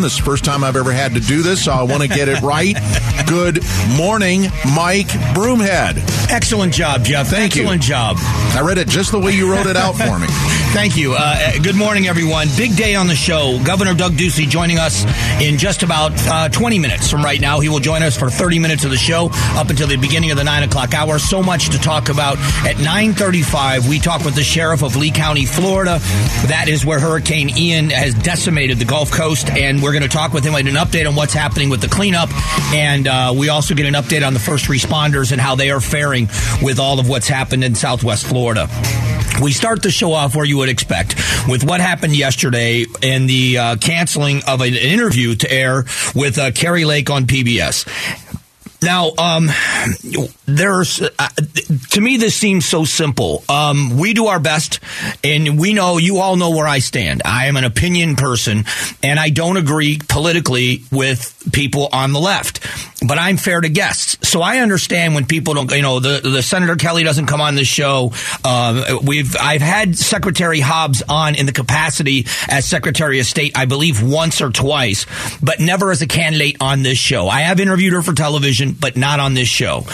This is the first time I've ever had to do this, so I want to get it right. Good morning, Mike Broomhead. Excellent job, Jeff. Thank you. Excellent job. I read it just the way you wrote it out for me. Thank you. Uh, good morning, everyone. Big day on the show. Governor Doug Ducey joining us in just about uh, 20 minutes from right now. He will join us for 30 minutes of the show up until the beginning of the 9 o'clock hour. So much to talk about. At 9.35, we talk with the sheriff of Lee County, Florida. That is where Hurricane Ian has decimated the Gulf Coast, and we're going to talk with him and an update on what's happening with the cleanup. And uh, we also get an update on the first responders and how they are faring with all of what's happened in Southwest Florida. We start the show off where you would expect with what happened yesterday and the uh, canceling of an interview to air with uh, Kari Lake on PBS. Now, um, there's uh, to me this seems so simple. Um, we do our best, and we know you all know where I stand. I am an opinion person, and I don't agree politically with people on the left, but I'm fair to guests, so I understand when people don't. You know, the the Senator Kelly doesn't come on the show. Uh, we've I've had Secretary Hobbs on in the capacity as Secretary of State, I believe once or twice, but never as a candidate on this show. I have interviewed her for television, but not on this show.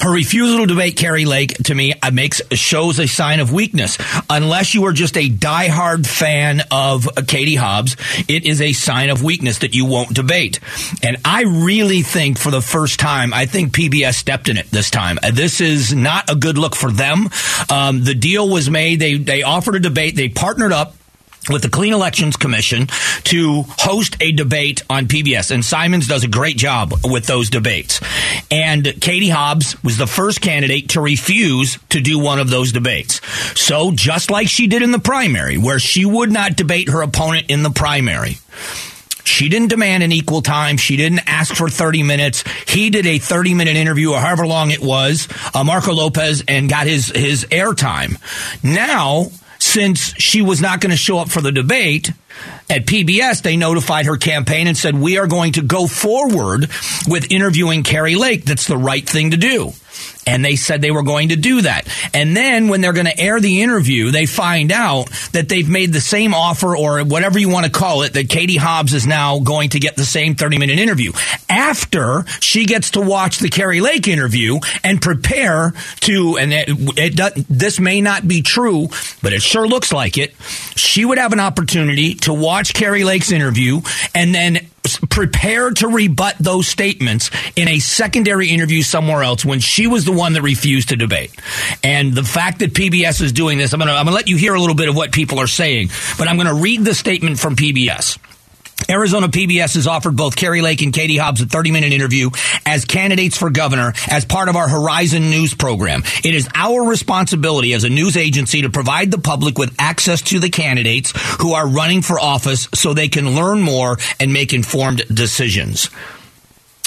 Her refusal to debate Kari Lake to me uh, makes shows a sign of weakness. Unless you are just a diehard fan of Katie Hobbs, it is a sign of weakness that you won't debate. And I really think for the first time, I think PBS stepped in it this time. Uh, This is not a good look for them. Um, the deal was made. They they offered a debate. They partnered up with the Clean Elections Commission to host a debate on PBS. And Simons does a great job with those debates. And Katie Hobbs was the first candidate to refuse to do one of those debates. So just like she did in the primary, where she would not debate her opponent in the primary. She didn't demand an equal time. She didn't ask for 30 minutes. He did a 30 minute interview or however long it was, uh, Marco Lopez, and got his, his airtime. Now, since she was not going to show up for the debate at PBS, they notified her campaign and said, We are going to go forward with interviewing Kari Lake. That's the right thing to do. And they said they were going to do that. And then when they're going to air the interview, they find out that they've made the same offer or whatever you want to call it, that Katie Hobbs is now going to get the same 30 minute interview after she gets to watch the Kari Lake interview and prepare to, and it, it does, this may not be true, but it sure looks like it. She would have an opportunity to watch Kari Lake's interview and then prepare to rebut those statements in a secondary interview somewhere else when she was the one that refused to debate. And the fact that PBS is doing this, I'm going to let you hear a little bit of what people are saying, but I'm going to read the statement from PBS. Arizona PBS has offered both Kari Lake and Katie Hobbs a 30 minute interview as candidates for governor as part of our Horizon News program. It is our responsibility as a news agency to provide the public with access to the candidates who are running for office so they can learn more and make informed decisions.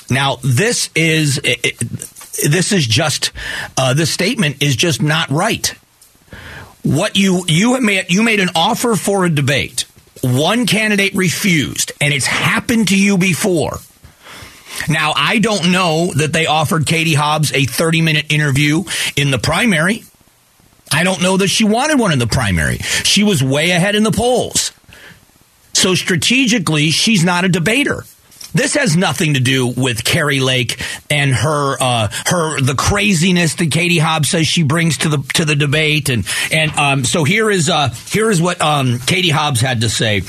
Now, this is this is just uh, this statement is just not right. What you you made you made an offer for a debate one candidate refused, and it's happened to you before. Now, I don't know that they offered Katie Hobbs a 30 minute interview in the primary. I don't know that she wanted one in the primary. She was way ahead in the polls. So strategically, she's not a debater. This has nothing to do with Kari Lake and her uh, her the craziness that Katie Hobbs says she brings to the to the debate and and um, so here is uh, here is what um, Katie Hobbs had to say.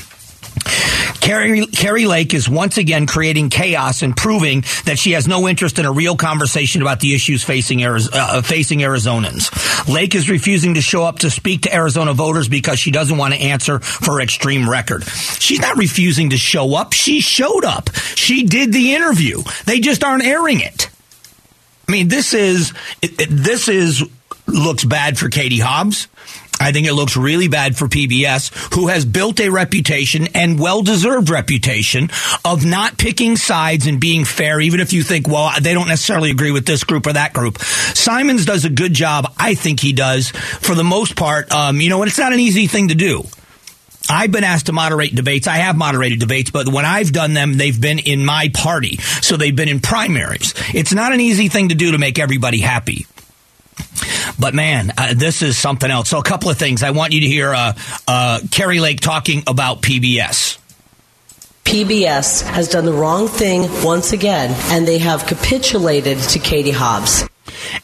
Kari, Kari Lake is once again creating chaos and proving that she has no interest in a real conversation about the issues facing, uh, facing Arizonans. Lake is refusing to show up to speak to Arizona voters because she doesn't want to answer for extreme record. She's not refusing to show up. She showed up. She did the interview. They just aren't airing it. I mean, this is, this is, looks bad for Katie Hobbs. I think it looks really bad for PBS, who has built a reputation and well deserved reputation of not picking sides and being fair, even if you think, well, they don't necessarily agree with this group or that group. Simons does a good job. I think he does for the most part. Um, you know, and it's not an easy thing to do. I've been asked to moderate debates. I have moderated debates, but when I've done them, they've been in my party. So they've been in primaries. It's not an easy thing to do to make everybody happy. But man, uh, this is something else. So a couple of things. I want you to hear uh, uh, Kari Lake talking about PBS. PBS has done the wrong thing once again, and they have capitulated to Katie Hobbs.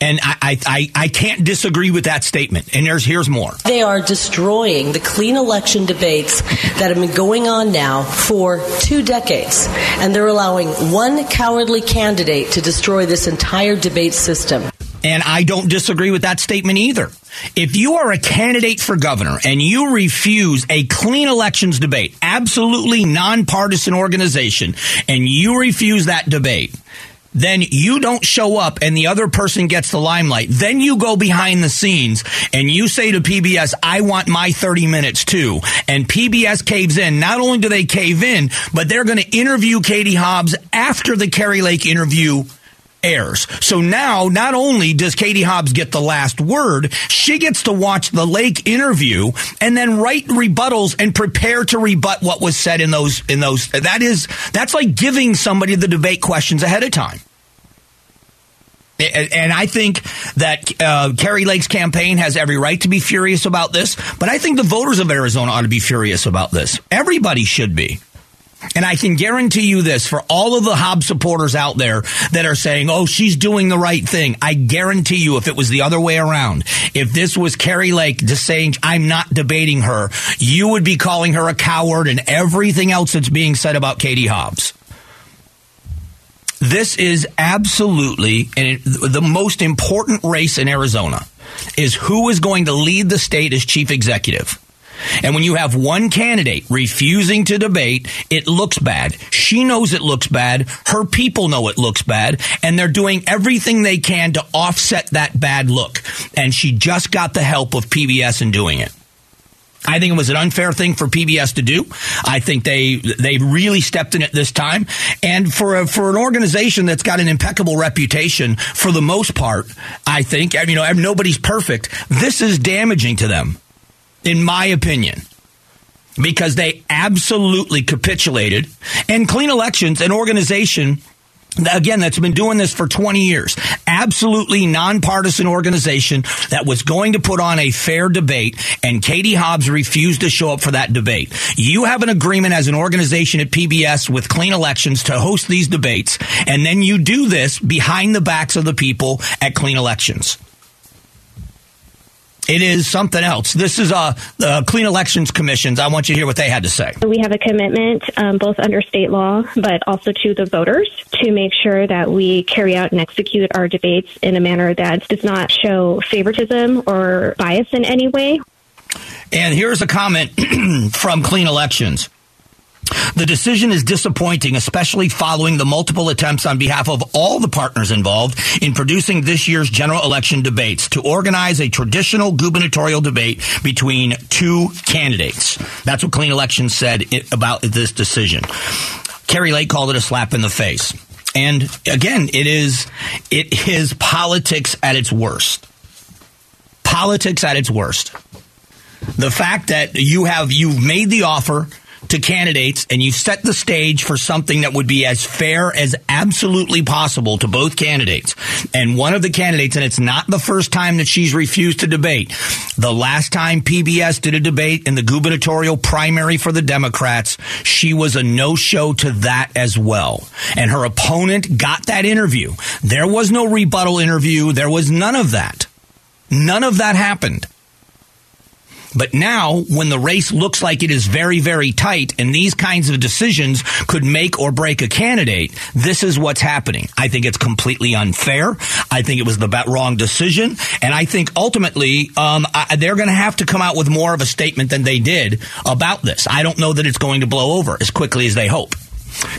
And I, I, I can't disagree with that statement. And there's here's more. They are destroying the clean election debates that have been going on now for two decades. And they're allowing one cowardly candidate to destroy this entire debate system. And I don't disagree with that statement either. If you are a candidate for governor and you refuse a clean elections debate, absolutely nonpartisan organization, and you refuse that debate, then you don't show up and the other person gets the limelight. Then you go behind the scenes and you say to PBS, I want my 30 minutes too. And PBS caves in. Not only do they cave in, but they're going to interview Katie Hobbs after the Kari Lake interview airs. So now, not only does Katie Hobbs get the last word, she gets to watch the Lake interview and then write rebuttals and prepare to rebut what was said in those, in those. That is, that's like giving somebody the debate questions ahead of time. And I think that uh, Kari Lake's campaign has every right to be furious about this, but I think the voters of Arizona ought to be furious about this. Everybody should be. And I can guarantee you this for all of the Hobbs supporters out there that are saying, oh, she's doing the right thing. I guarantee you, if it was the other way around, if this was Kari Lake just saying, I'm not debating her, you would be calling her a coward and everything else that's being said about Katie Hobbs. This is absolutely the most important race in Arizona is who is going to lead the state as chief executive. And when you have one candidate refusing to debate, it looks bad. She knows it looks bad. Her people know it looks bad. And they're doing everything they can to offset that bad look. And she just got the help of PBS in doing it. I think it was an unfair thing for PBS to do. I think they they really stepped in it this time. And for a, for an organization that's got an impeccable reputation, for the most part, I think you know nobody's perfect. This is damaging to them, in my opinion because they absolutely capitulated. And Clean Elections, an organization Again, that's been doing this for 20 years. Absolutely nonpartisan organization that was going to put on a fair debate, and Katie Hobbs refused to show up for that debate. You have an agreement as an organization at PBS with Clean Elections to host these debates, and then you do this behind the backs of the people at Clean Elections. It is something else. This is uh, the Clean Elections Commissions. I want you to hear what they had to say. We have a commitment, um, both under state law, but also to the voters, to make sure that we carry out and execute our debates in a manner that does not show favoritism or bias in any way. And here's a comment from Clean Elections. The decision is disappointing, especially following the multiple attempts on behalf of all the partners involved in producing this year's general election debates to organize a traditional gubernatorial debate between two candidates. That's what Clean Elections said about this decision. Kari Lake called it a slap in the face. And again, it is it is politics at its worst. Politics at its worst. The fact that you have you've made the offer to candidates and you set the stage for something that would be as fair as absolutely possible to both candidates. And one of the candidates, and it's not the first time that she's refused to debate. The last time PBS did a debate in the gubernatorial primary for the Democrats, she was a no show to that as well. And her opponent got that interview. There was no rebuttal interview. There was none of that. None of that happened. But now, when the race looks like it is very, very tight and these kinds of decisions could make or break a candidate, this is what's happening. I think it's completely unfair. I think it was the wrong decision. And I think ultimately, um, I, they're going to have to come out with more of a statement than they did about this. I don't know that it's going to blow over as quickly as they hope.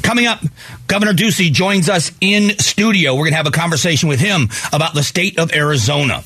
Coming up, Governor Ducey joins us in studio. We're going to have a conversation with him about the state of Arizona.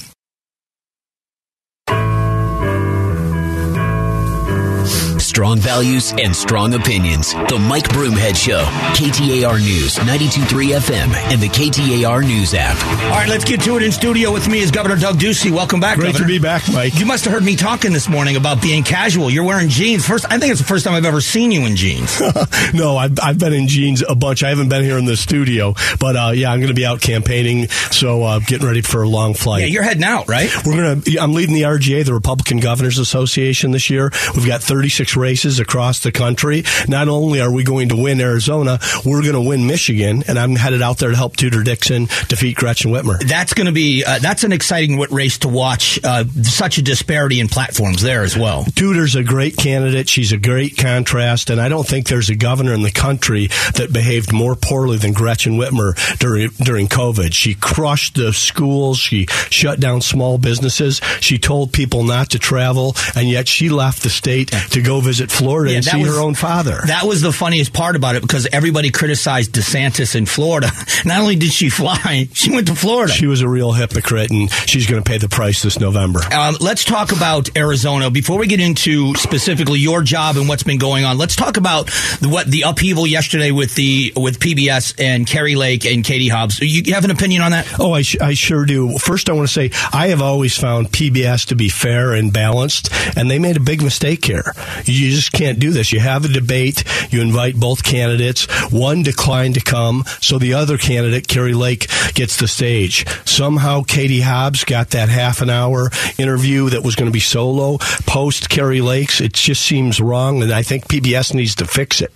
Strong values and strong opinions. The Mike Broomhead Show, KTAR News, 92.3 FM, and the KTAR News app. All right, let's get to it in studio with me is Governor Doug Ducey. Welcome back, Great Governor. to be back, Mike. You must have heard me talking this morning about being casual. You're wearing jeans. First, I think it's the first time I've ever seen you in jeans. no, I've, I've been in jeans a bunch. I haven't been here in the studio, but uh, yeah, I'm going to be out campaigning, so uh, getting ready for a long flight. Yeah, you're heading out, right? We're going to. I'm leading the RGA, the Republican Governors Association, this year. We've got 36 races across the country. Not only are we going to win Arizona, we're going to win Michigan, and I'm headed out there to help Tudor Dixon defeat Gretchen Whitmer. That's going to be uh, that's an exciting race to watch. Uh, such a disparity in platforms there as well. Tudor's a great candidate. She's a great contrast, and I don't think there's a governor in the country that behaved more poorly than Gretchen Whitmer during during COVID. She crushed the schools. She shut down small businesses. She told people not to travel, and yet she left the state to go visit Florida yeah, and see was, her own father. That was the funniest part about it because everybody criticized DeSantis in Florida. Not only did she fly, she went to Florida. She was a real hypocrite, and she's going to pay the price this November. Um, let's talk about Arizona before we get into specifically your job and what's been going on. Let's talk about the, what the upheaval yesterday with the with PBS and Kari Lake and Katie Hobbs. You have an opinion on that? Oh, I, sh- I sure do. First, I want to say I have always found PBS to be fair and balanced, and they made a big mistake here. You just can't do this. You have a debate, you invite both candidates. One declined to come, so the other candidate, Kari Lake, gets the stage. Somehow, Katie Hobbs got that half an hour interview that was going to be solo post Kari Lake's. It just seems wrong, and I think PBS needs to fix it.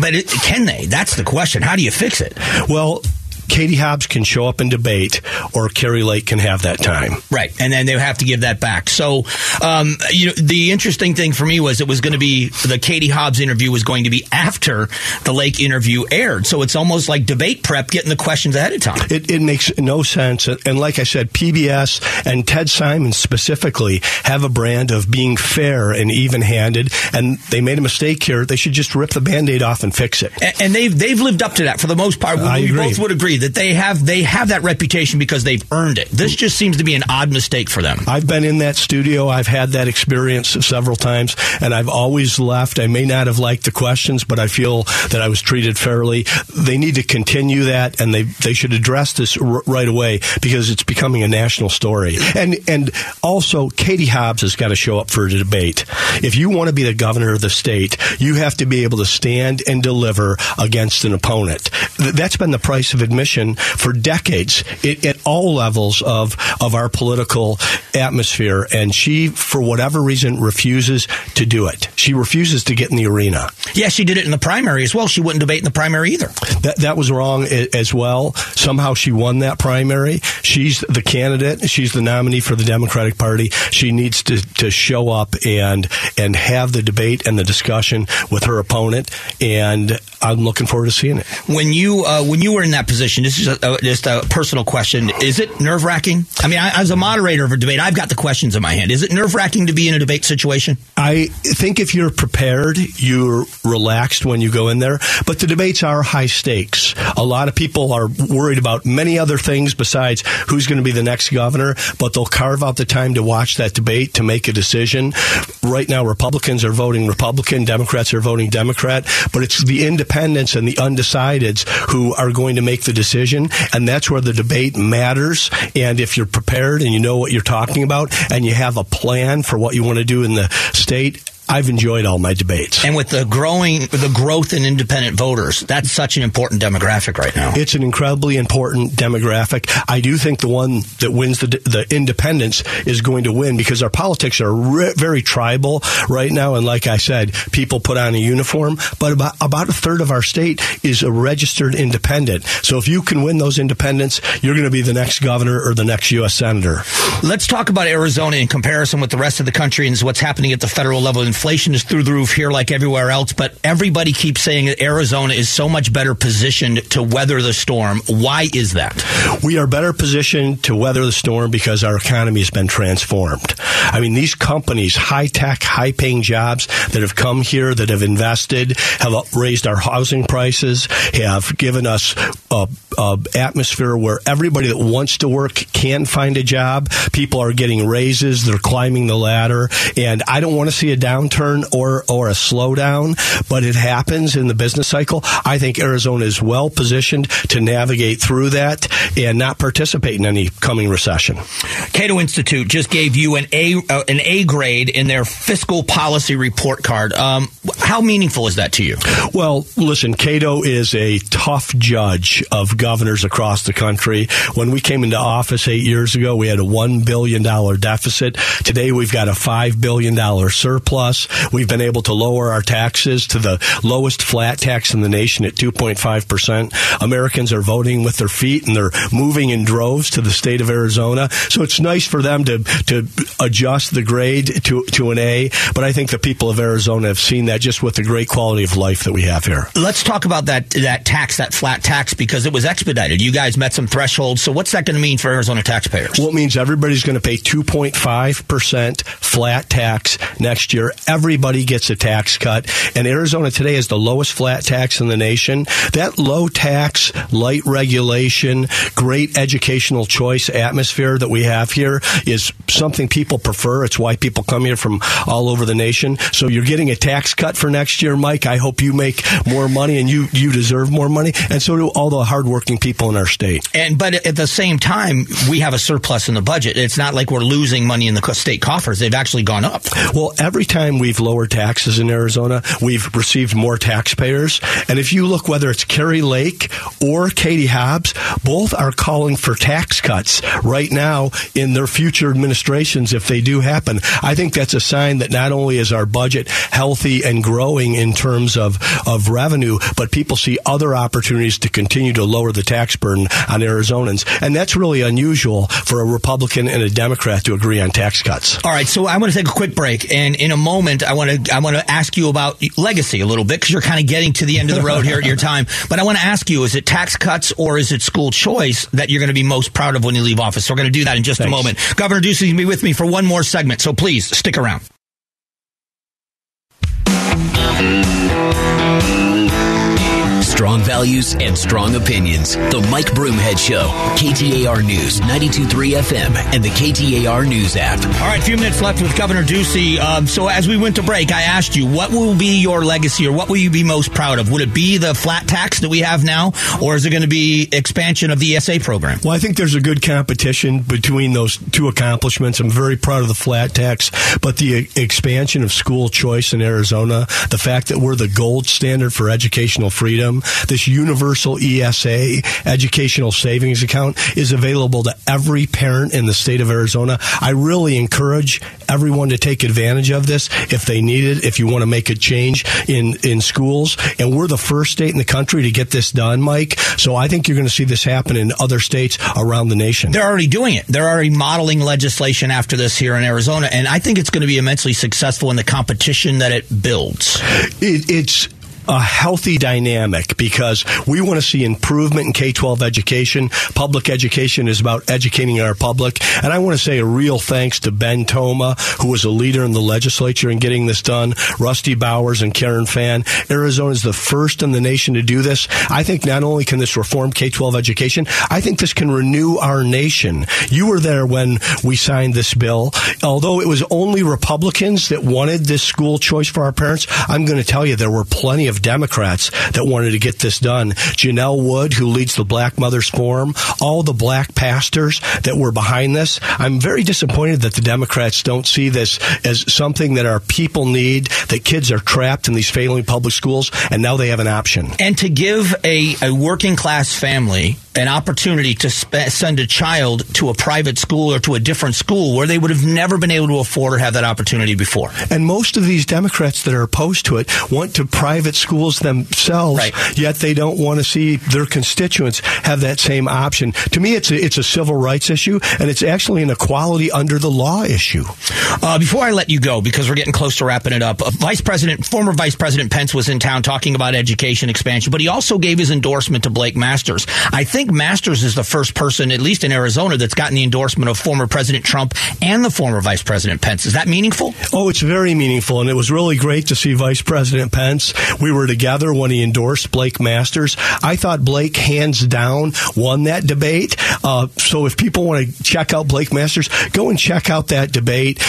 But it, can they? That's the question. How do you fix it? Well, Katie Hobbs can show up and debate, or Kari Lake can have that time. Right, and then they have to give that back. So, um, you know, the interesting thing for me was it was going to be the Katie Hobbs interview was going to be after the Lake interview aired. So it's almost like debate prep, getting the questions ahead of time. It, it makes no sense. And like I said, PBS and Ted Simons specifically have a brand of being fair and even-handed, and they made a mistake here. They should just rip the band-aid off and fix it. And, and they've they've lived up to that for the most part. I we agree. both would agree that they have they have that reputation because they've earned it. This just seems to be an odd mistake for them. I've been in that studio. I've had that experience several times, and I've always left. I may not have liked the questions, but I feel that I was treated fairly. They need to continue that, and they they should address this r- right away because it's becoming a national story. And and also, Katie Hobbs has got to show up for a debate. If you want to be the governor of the state, you have to be able to stand and deliver against an opponent. That's been the price of admission for decades it, at all levels of of our political atmosphere, and she, for whatever reason, refuses to do it. She refuses to get in the arena. Yeah, she did it in the primary as well. She wouldn't debate in the primary either. That that was wrong as well. Somehow she won that primary. She's the candidate. She's the nominee for the Democratic Party. She needs to, to show up and and have the debate and the discussion with her opponent. And I'm looking forward to seeing it. When you uh, when you were in that position, this is a, just a personal question. Is it nerve wracking? I mean, I, as a moderator of a debate, I've got the questions in my hand. Is it nerve wracking to be in a debate situation? I think if you're prepared, you're relaxed when you go in there. But the debates are high stakes. A lot of people are worried about many other things besides who's going to be the next governor, but they'll carve out the time to watch that debate to make a decision. Right now, Republicans are voting Republican, Democrats are voting Democrat, but it's the independents and the undecideds who are going to make the decision and that's where the debate matters. And if you're prepared and you know what you're talking about and you have a plan for what you want to do in the state, I've enjoyed all my debates. And with the growing, the growth in independent voters, that's such an important demographic right now. It's an incredibly important demographic. I do think the one that wins the, the independence is going to win because our politics are re- very tribal right now. And like I said, people put on a uniform, but about, about a third of our state is a registered independent. So if you can win those independents, you're going to be the next governor or the next U.S. senator. Let's talk about Arizona in comparison with the rest of the country and what's happening at the federal level in inflation is through the roof here like everywhere else, but everybody keeps saying that Arizona is so much better positioned to weather the storm. Why is that? We are better positioned to weather the storm because our economy has been transformed. I mean, these companies, high tech, high paying jobs that have come here, that have invested, have raised our housing prices, have given us a, a atmosphere where everybody that wants to work can find a job. People are getting raises, they're climbing the ladder, and I don't want to see a down downturn or or a slowdown, but it happens in the business cycle. I think Arizona is well positioned to navigate through that and not participate in any coming recession. Cato Institute just gave you an A uh, an A grade in their fiscal policy report card. Um, how meaningful is that to you? Well, listen, Cato is a tough judge of governors across the country. When we came into office eight years ago, we had a one billion dollar deficit. Today, we've got a five billion dollar surplus. Us. We've been able to lower our taxes to the lowest flat tax in the nation at 2.5%. Americans are voting with their feet and they're moving in droves to the state of Arizona. So it's nice for them to, to adjust the grade to, to an A. But I think the people of Arizona have seen that just with the great quality of life that we have here. Let's talk about that, that tax, that flat tax, because it was expedited. You guys met some thresholds. So what's that going to mean for Arizona taxpayers? Well, it means everybody's going to pay 2.5% flat tax next year. Everybody gets a tax cut. And Arizona today is the lowest flat tax in the nation. That low tax, light regulation, great educational choice atmosphere that we have here is something people prefer. It's why people come here from all over the nation. So you're getting a tax cut for next year, Mike. I hope you make more money and you, you deserve more money. And so do all the hardworking people in our state. And but at the same time, we have a surplus in the budget. It's not like we're losing money in the state coffers. They've actually gone up. Well, every time we've lowered taxes in Arizona, we've received more taxpayers. And if you look whether it's Kari Lake or Katie Hobbs, both are calling for tax cuts right now in their future administrations if they do happen. I think that's a sign that not only is our budget healthy and growing in terms of, of revenue, but people see other opportunities to continue to lower the tax burden on Arizonans. And that's really unusual for a Republican and a Democrat to agree on tax cuts. All right, so I want to take a quick break, and in a moment, I want to I want to ask you about legacy a little bit because you're kind of getting to the end of the road here at your time. But I want to ask you: Is it tax cuts or is it school choice that you're going to be most proud of when you leave office? So we're going to do that in just Thanks. a moment. Governor Ducey's going to be with me for one more segment, so please stick around. Strong values and strong opinions. The Mike Broomhead Show. KTAR News, 92.3 FM, and the KTAR News app. All right, a few minutes left with Governor Ducey. Um, so as we went to break, I asked you, what will be your legacy or what will you be most proud of? Would it be the flat tax that we have now, or is it going to be expansion of the ESA program? Well, I think there's a good competition between those two accomplishments. I'm very proud of the flat tax, but the expansion of school choice in Arizona, the fact that we're the gold standard for educational freedom, this universal ESA educational savings account is available to every parent in the state of Arizona. I really encourage everyone to take advantage of this if they need it, if you want to make a change in, in schools. And we're the first state in the country to get this done, Mike. So I think you're going to see this happen in other states around the nation. They're already doing it. They're already modeling legislation after this here in Arizona. And I think it's going to be immensely successful in the competition that it builds. It, it's a healthy dynamic because we want to see improvement in K 12 education. Public education is about educating our public. And I want to say a real thanks to Ben Toma, who was a leader in the legislature in getting this done, Rusty Bowers and Karen Fann. Arizona is the first in the nation to do this. I think not only can this reform K 12 education, I think this can renew our nation. You were there when we signed this bill. Although it was only Republicans that wanted this school choice for our parents, I'm going to tell you there were plenty of Democrats that wanted to get this done. Janelle Wood, who leads the Black Mothers Forum, all the black pastors that were behind this. I'm very disappointed that the Democrats don't see this as something that our people need, that kids are trapped in these failing public schools, and now they have an option. And to give a, a working class family an opportunity to sp- send a child to a private school or to a different school where they would have never been able to afford or have that opportunity before. And most of these Democrats that are opposed to it want to private schools themselves, right. yet they don't want to see their constituents have that same option. To me, it's a, it's a civil rights issue, and it's actually an equality under the law issue. Uh, before I let you go, because we're getting close to wrapping it up, uh, Vice President, former Vice President Pence was in town talking about education expansion, but he also gave his endorsement to Blake Masters. I think think Masters is the first person, at least in Arizona, that's gotten the endorsement of former President Trump and the former Vice President Pence. Is that meaningful? Oh, it's very meaningful, and it was really great to see Vice President Pence. We were together when he endorsed Blake Masters. I thought Blake, hands down, won that debate. Uh, so if people want to check out Blake Masters, go and check out that debate.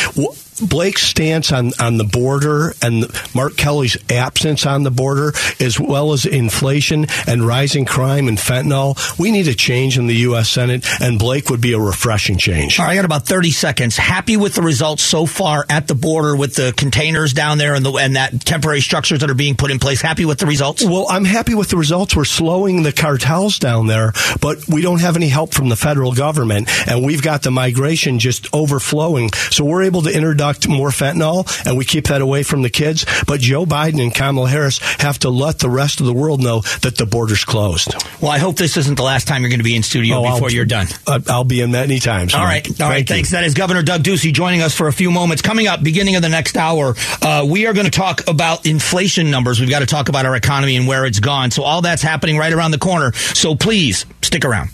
Blake's stance on, on the border and Mark Kelly's absence on the border, as well as inflation and rising crime and fentanyl, we need a change in the U.S. Senate, and Blake would be a refreshing change. All right, I got about 30 seconds. Happy with the results so far at the border with the containers down there and, the, and that temporary structures that are being put in place. Happy with the results? Well, I'm happy with the results. We're slowing the cartels down there, but we don't have any help from the federal government, and we've got the migration just overflowing. So we're able to introduce more fentanyl and we keep that away from the kids. But Joe Biden and Kamala Harris have to let the rest of the world know that the border's closed. Well, I hope this isn't the last time you're going to be in studio Oh, before I'll- you're done. I'll be in many times. All right. All right. Thank you. Thanks. That is Governor Doug Ducey joining us for a few moments. Coming up, beginning of the next hour, uh, we are going to talk about inflation numbers. We've got to talk about our economy and where it's gone. So all that's happening right around the corner. So please stick around.